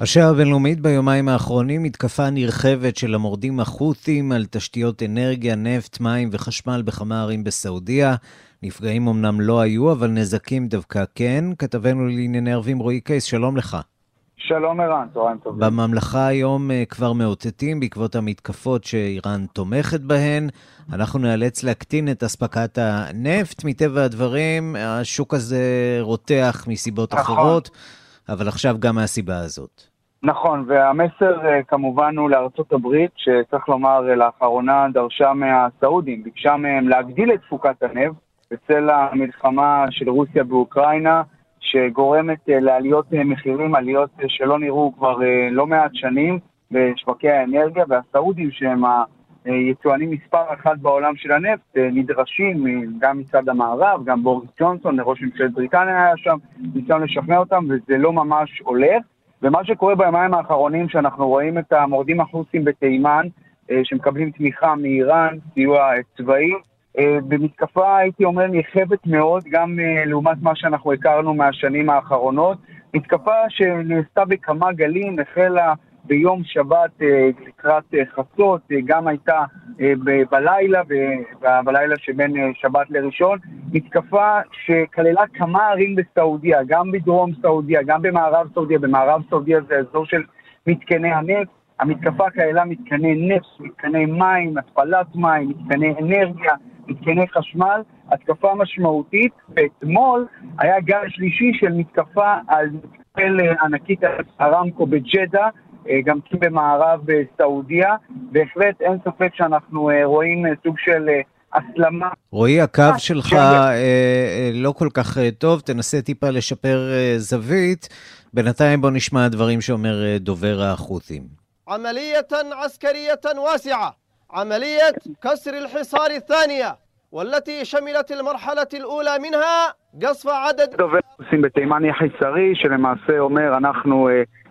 השעה הבינלאומית ביומיים האחרונים מתקפה נרחבת של המורדים החות'ים על תשתיות אנרגיה, נפט, מים וחשמל בכמה ערים בסעודיה. נפגעים אמנם לא היו, אבל נזקים דווקא כן. כתבנו לענייני ערבים רועי קייס, שלום לך. שלום ערן, צהריים טובים. בממלכה היום כבר מאותתים בעקבות המתקפות שאיראן תומכת בהן. אנחנו נאלץ להקטין את אספקת הנפט. מטבע הדברים, השוק הזה רותח מסיבות נכון. אחרות. אבל עכשיו גם מהסיבה הזאת. נכון, והמסר כמובן הוא לארצות הברית, שצריך לומר לאחרונה דרשה מהסעודים, ביקשה מהם להגדיל את תפוקת הנפט בצל המלחמה של רוסיה באוקראינה, שגורמת לעליות מחירים, עליות שלא נראו כבר לא מעט שנים בשווקי האנרגיה, והסעודים שהם היצואנים מספר אחת בעולם של הנפט, נדרשים גם מצד המערב, גם בוריס ג'ונסון, ראש ממשלת בריטניה היה שם, ניסיון לשכנע אותם, וזה לא ממש הולך. ומה שקורה ביומיים האחרונים, שאנחנו רואים את המורדים החוסים בתימן, שמקבלים תמיכה מאיראן, סיוע צבאי, במתקפה, הייתי אומר, נרחבת מאוד, גם לעומת מה שאנחנו הכרנו מהשנים האחרונות. מתקפה שנעשתה בכמה גלים, החלה ביום שבת לקראת חצות, גם הייתה בלילה, בלילה שבין שבת לראשון, מתקפה שכללה כמה ערים בסעודיה, גם בדרום סעודיה, גם במערב סעודיה, במערב סעודיה זה אזור של מתקני הנפט, המתקפה כללה מתקני נפט, מתקני מים, התפלת מים, מתקני אנרגיה, מתקני חשמל, התקפה משמעותית, ואתמול היה גל שלישי של מתקפה על מתקפל ענקית ארמקו בג'דה, גם כן במערב סעודיה. בהחלט אין ספק שאנחנו רואים סוג של הסלמה. רועי, הקו שלך לא כל כך טוב, תנסה טיפה לשפר זווית. בינתיים בוא נשמע הדברים שאומר דובר החות'ים. عملية عسكرية واسعة عملية كسر الحصار الثانية والتي شملت المرحلة الأولى منها قصف عدد דובר החות'ים בתימן יחי שרי, שלמעשה אומר אנחנו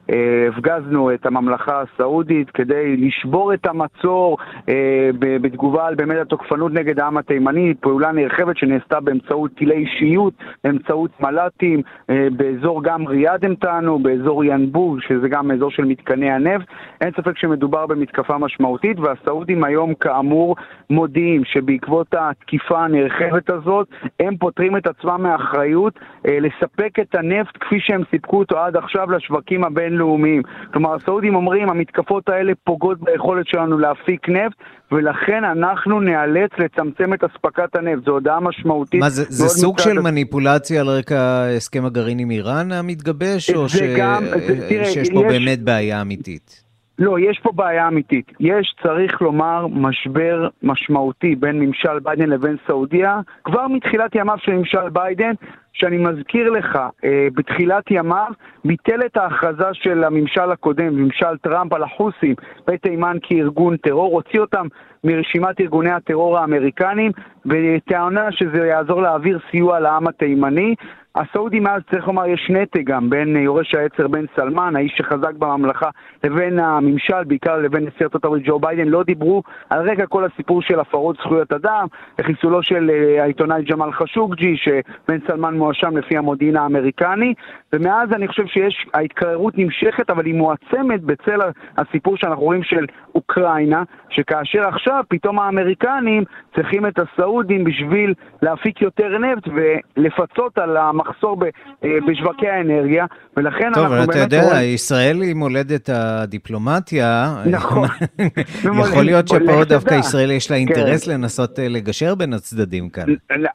הפגזנו את הממלכה הסעודית כדי לשבור את המצור אה, בתגובה על באמת התוקפנות נגד העם התימני, פעולה נרחבת שנעשתה באמצעות טילי אישיות, באמצעות מל"טים, אה, באזור גם ריאד הם טענו, באזור ינבוב, שזה גם אזור של מתקני הנפט. אין ספק שמדובר במתקפה משמעותית, והסעודים היום כאמור מודיעים שבעקבות התקיפה הנרחבת הזאת, הם פותרים את עצמם מאחריות אה, לספק את הנפט כפי שהם סיפקו אותו עד עכשיו לשווקים הבין בינלאומיים. כלומר, הסעודים אומרים, המתקפות האלה פוגעות ביכולת שלנו להפיק נפט, ולכן אנחנו ניאלץ לצמצם את אספקת הנפט. זו הודעה משמעותית. מה, זה, זה סוג של מניפולציה על רקע הסכם הגרעין עם איראן המתגבש, או ש... גם, זה, תראה, שיש פה יש... באמת בעיה אמיתית? לא, יש פה בעיה אמיתית. יש, צריך לומר, משבר משמעותי בין ממשל ביידן לבין סעודיה, כבר מתחילת ימיו של ממשל ביידן, שאני מזכיר לך, אה, בתחילת ימיו ביטל את ההכרזה של הממשל הקודם, ממשל טראמפ על החוסים בתימן כארגון טרור, הוציא אותם מרשימת ארגוני הטרור האמריקניים, בטענה שזה יעזור להעביר סיוע לעם התימני. הסעודים מאז, צריך לומר, יש נתק גם בין יורש העצר בן סלמן, האיש שחזק בממלכה, לבין הממשל, בעיקר לבין נשיא ארצות הברית ג'ו ביידן, לא דיברו על רקע כל הסיפור של הפרות זכויות אדם, וחיסולו של אה, העיתונאי ג'מאל חשוקג'י, שבן סלמן מואשם לפי המודיעין האמריקני, ומאז אני חושב שיש, ההתקררות נמשכת, אבל היא מועצמת בצל הסיפור שאנחנו רואים של אוקראינה, שכאשר עכשיו פתאום האמריקנים צריכים את הסעודים בשביל להפיק יותר נפט ולפצות על המחסור אה, בשווקי האנרגיה, ולכן טוב, אנחנו באמת... טוב, אתה יודע, רואים... ישראל היא מולדת הדיפלומטיה. נכון. יכול להיות שפה דווקא ישראל יש לה אינטרס כן. לנסות אה, לגשר בין הצדדים כאן.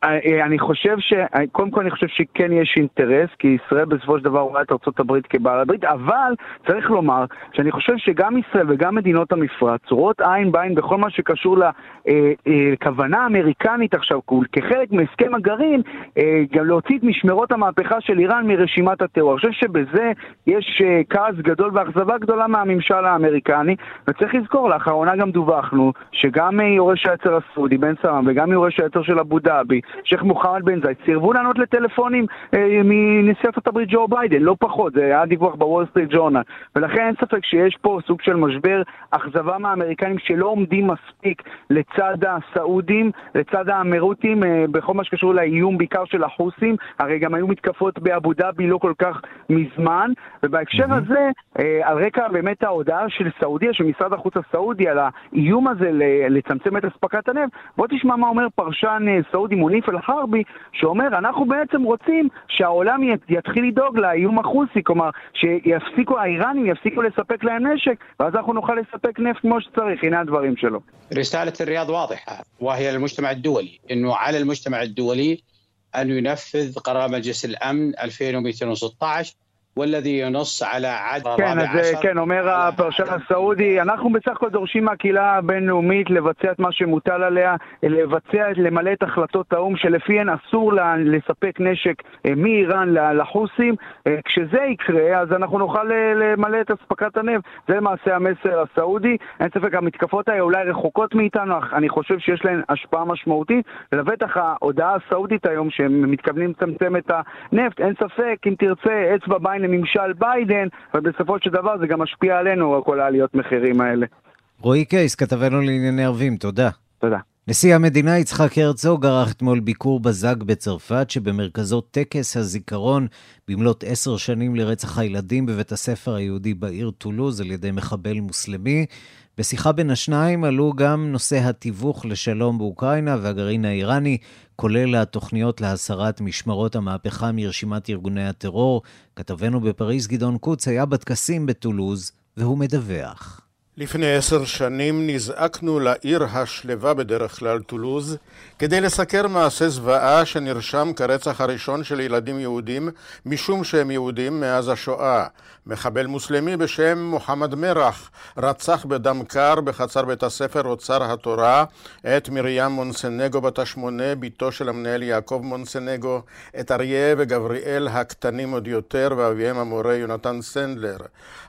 אה, אני חושב ש... קודם כל אני חושב שכן יש אינטרס, כי ישראל בסופו של דבר רואה את ארה"ב כבעל הברית, אבל צריך לומר שאני חושב שגם ישראל וגם מדינות המפרץ רואות עין בעין בכל מה שקשור לכוונה אה, האמריקנית עכשיו, כחלק מהסכם הגרעין, גם להוציא את משמרות המהפכה של איראן מרשימת הטרור. אני חושב שבזה יש כעס גדול ואכזבה גדולה מהממשל האמריקני, וצריך לזכור, לאחרונה גם דווחנו שגם יורש העצר הסעודי, בן סלמאן, וגם יורש העצר של אבו דאבי, שייח' מוחמד בן זייד, סירבו לענות לטלפונים אה, מנשיא ארצות הברית ג'ו ביידן, לא פחות, זה היה דיווח בוול סטריט ג'ורנל. ולכן אין ספק שיש פה סוג של משבר אכזבה מהאמריקנים שלא עומדים מספיק לצד הסעודים, לצד האמירותים, אה, בכל מה שקשור לאיום בעיקר של החות'ים, הרי גם היו מתקפות באבו דאבי לא כל כך מזמן, ובהקשר mm-hmm. הזה, אה, על רקע באמת ההודעה של סעודיה, של משרד החוץ הסעודי, על האיום הזה לצמצם את אספקת הנפט, בוא תשמע מה אומר פרשן סעודי מוניף אל-חרבי, שאומר, אנחנו בעצם רוצים שהעולם יתחיל לדאוג לאיום החוסי, כלומר, שיפסיקו, האיראנים יפסיקו לספק להם נשק, ואז אנחנו נוכל לספק נפט כמו שצריך, הנה הדברים שלו. رسالة الرياض واضحة وهي للمجتمع الدولي انه على المجتمع الدولي ان ينفذ قرار مجلس الامن 2216 والذي ينص على عدد כן, אז כן, אומר הפרשן הסעודי, אנחנו בסך הכל דורשים מהקהילה הבינלאומית לבצע את מה שמוטל עליה, לבצע, למלא את החלטות האו"ם שלפיהן אסור לה, לספק נשק אה, מאיראן לחוסים. אה, כשזה יקרה, אז אנחנו נוכל אה, למלא את אספקת הנפט. זה למעשה המסר הסעודי. אין ספק, המתקפות האלה אולי רחוקות מאיתנו, אך אני חושב שיש להן השפעה משמעותית, ולבטח ההודעה הסעודית היום, שהם מתכוונים לצמצם את הנפט, אין ספק, אם תרצה, אצבע בעין לממשל ביידן, ובסופו של דבר זה גם משפיע עלינו, כל העליות מחירים האלה. רועי קייס, כתבנו לענייני ערבים, תודה. תודה. נשיא המדינה יצחק הרצוג ערך אתמול ביקור בזק בצרפת, שבמרכזו טקס הזיכרון במלאת עשר שנים לרצח הילדים בבית הספר היהודי בעיר טולוז על ידי מחבל מוסלמי. בשיחה בין השניים עלו גם נושא התיווך לשלום באוקראינה והגרעין האיראני, כולל התוכניות להסרת משמרות המהפכה מרשימת ארגוני הטרור. כתבנו בפריז גדעון קוץ היה בטקסים בטולוז, והוא מדווח. לפני עשר שנים נזעקנו לעיר השלווה בדרך כלל, טולוז, כדי לסקר מעשה זוועה שנרשם כרצח הראשון של ילדים יהודים משום שהם יהודים מאז השואה. מחבל מוסלמי בשם מוחמד מרח רצח בדם קר בחצר בית הספר אוצר התורה את מרים מונסנגו בת השמונה, בתו של המנהל יעקב מונסנגו, את אריה וגבריאל הקטנים עוד יותר ואביהם המורה יונתן סנדלר.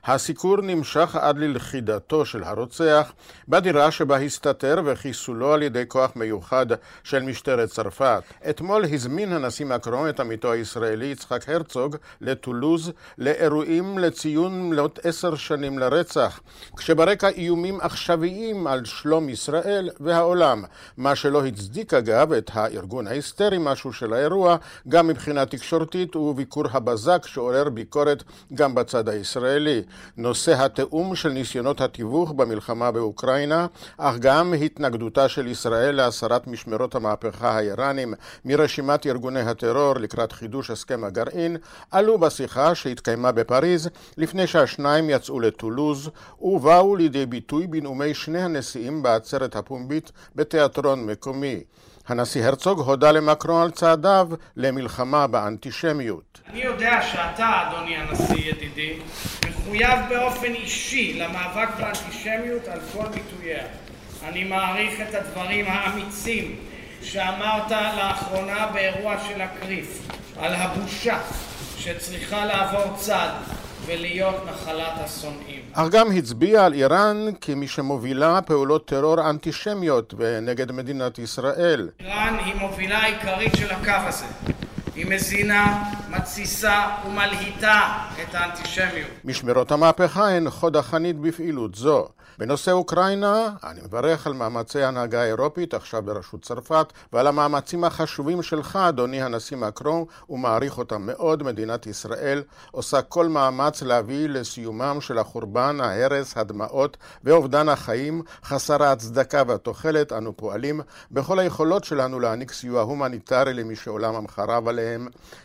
הסיקור נמשך עד ללכידתו של הרוצח בדירה שבה הסתתר וחיסולו על ידי כוח מיוחד של משטרת צרפת. אתמול הזמין הנשיא מקרון את עמיתו הישראלי יצחק הרצוג לטולוז לאירועים לציון מלאת עשר שנים לרצח, כשברקע איומים עכשוויים על שלום ישראל והעולם, מה שלא הצדיק אגב את הארגון ההיסטרי משהו של האירוע, גם מבחינה תקשורתית וביקור הבזק שעורר ביקורת גם בצד הישראלי. נושא התיאום של ניסיונות התיאום התיווך במלחמה באוקראינה, אך גם התנגדותה של ישראל להסרת משמרות המהפכה האיראנים מרשימת ארגוני הטרור לקראת חידוש הסכם הגרעין, עלו בשיחה שהתקיימה בפריז לפני שהשניים יצאו לטולוז ובאו לידי ביטוי בנאומי שני הנשיאים בעצרת הפומבית בתיאטרון מקומי. הנשיא הרצוג הודה למקרון על צעדיו למלחמה באנטישמיות. אני יודע שאתה, אדוני הנשיא ידידי, מחויב באופן אישי למאבק באנטישמיות על כל ביטוייה. אני מעריך את הדברים האמיצים שאמרת לאחרונה באירוע של הקריף, על הבושה שצריכה לעבור צד ולהיות נחלת השונאים. אך גם הצביע על איראן כמי שמובילה פעולות טרור אנטישמיות נגד מדינת ישראל. איראן היא מובילה עיקרית של הקו הזה. היא מזינה, מתסיסה ומלהיטה את האנטישמיות. משמרות המהפכה הן חוד החנית בפעילות זו. בנושא אוקראינה, אני מברך על מאמצי ההנהגה האירופית, עכשיו בראשות צרפת, ועל המאמצים החשובים שלך, אדוני הנשיא מקרון, ומעריך אותם מאוד. מדינת ישראל עושה כל מאמץ להביא לסיומם של החורבן, ההרס, הדמעות ואובדן החיים, חסר ההצדקה והתוחלת. אנו פועלים בכל היכולות שלנו להעניק סיוע הומניטרי למי שעולם המחרב עליהם.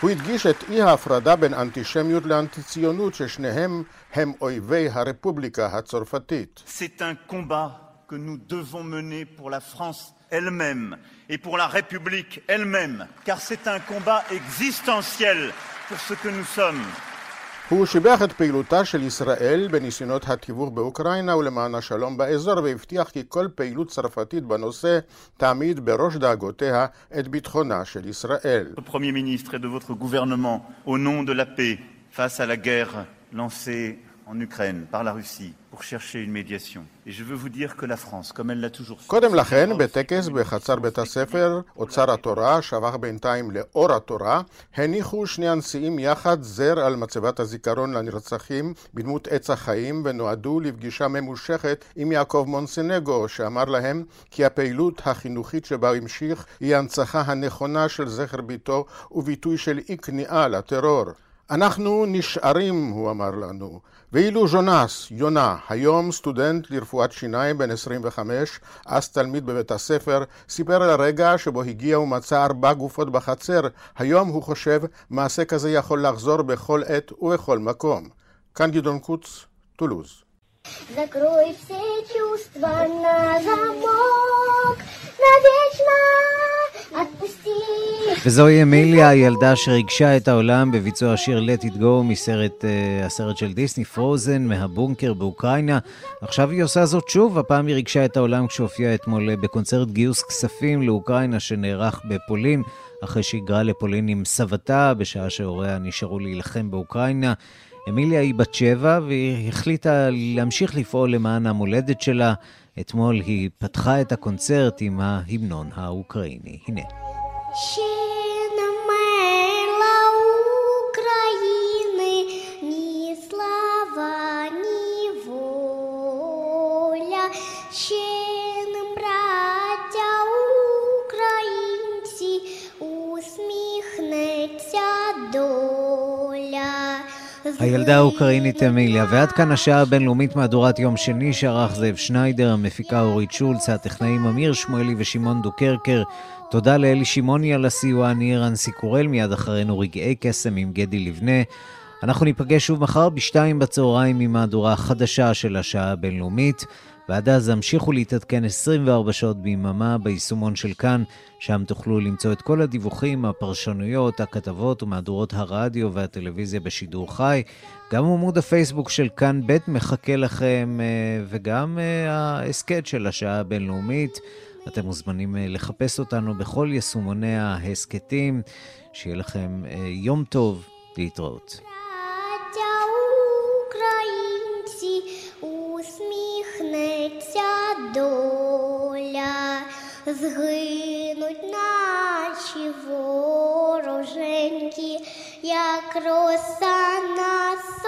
הוא הדגיש את אי ההפרדה בין אנטישמיות לאנטי-ציונות ששניהם הם אויבי הרפובליקה הצרפתית. C'est un combat que nous devons mener pour la France elle-même et pour la République elle-même, car c'est un combat existentiel pour ce que nous sommes. הוא שיבח את פעילותה של ישראל בניסיונות התיווך באוקראינה ולמען השלום באזור והבטיח כי כל פעילות צרפתית בנושא תעמיד בראש דאגותיה את ביטחונה של ישראל. Premier ministre et de votre gouvernement, au nom de la paix face à la guerre lancée en Ukraine par la Russie pour chercher une médiation. Et je veux vous dire que la France, comme elle l'a toujours fait... קודם לכן, בטקס בחצר בית הספר, אוצר התורה, שהפך בינתיים לאור התורה, הניחו שני הנשיאים יחד זר על מצבת הזיכרון לנרצחים בדמות עץ החיים, ונועדו לפגישה ממושכת עם יעקב מונסנגו, שאמר להם כי הפעילות החינוכית שבה המשיך היא ההנצחה הנכונה של זכר ביתו וביטוי של אי כניעה לטרור. אנחנו נשארים, הוא אמר לנו. ואילו ז'ונס, יונה, היום סטודנט לרפואת שיניים בן 25, אז תלמיד בבית הספר, סיפר על הרגע שבו הגיע ומצא ארבע גופות בחצר. היום הוא חושב, מעשה כזה יכול לחזור בכל עת ובכל מקום. כאן גדעון קוץ, טולוז. Закрой все чувства на замок, навечно וזוהי אמיליה, הילדה שריגשה את העולם בביצוע השיר Let It Go מסרט, uh, הסרט של דיסני, פרוזן, מהבונקר באוקראינה. עכשיו היא עושה זאת שוב, הפעם היא ריגשה את העולם כשהופיעה אתמול בקונצרט גיוס כספים לאוקראינה שנערך בפולין, אחרי שהיגרה לפולין עם סבתה, בשעה שהוריה נשארו להילחם באוקראינה. אמיליה היא בת שבע, והיא החליטה להמשיך לפעול למען המולדת שלה. אתמול היא פתחה את הקונצרט עם ההמנון האוקראיני. הנה. הילדה האוקראינית אמיליה, ועד כאן השעה הבינלאומית מהדורת יום שני שערך זאב שניידר, המפיקה אורית שולץ, הטכנאים אמיר שמואלי ושמעון דוקרקר. תודה לאלי שמעוני על הסיוע, אני רנסי קורל, מיד אחרינו רגעי קסם עם גדי לבנה. אנחנו ניפגש שוב מחר בשתיים בצהריים עם מהדורה החדשה של השעה הבינלאומית. ועד אז המשיכו להתעדכן 24 שעות ביממה ביישומון של כאן, שם תוכלו למצוא את כל הדיווחים, הפרשנויות, הכתבות ומהדורות הרדיו והטלוויזיה בשידור חי. גם עמוד הפייסבוק של כאן ב' מחכה לכם, אה, וגם אה, ההסכת של השעה הבינלאומית. אתם מוזמנים אה, לחפש אותנו בכל יישומוני ההסכתים. שיהיה לכם יום טוב, להתראות. доля, згинуть наші вороженьки, як роса нас.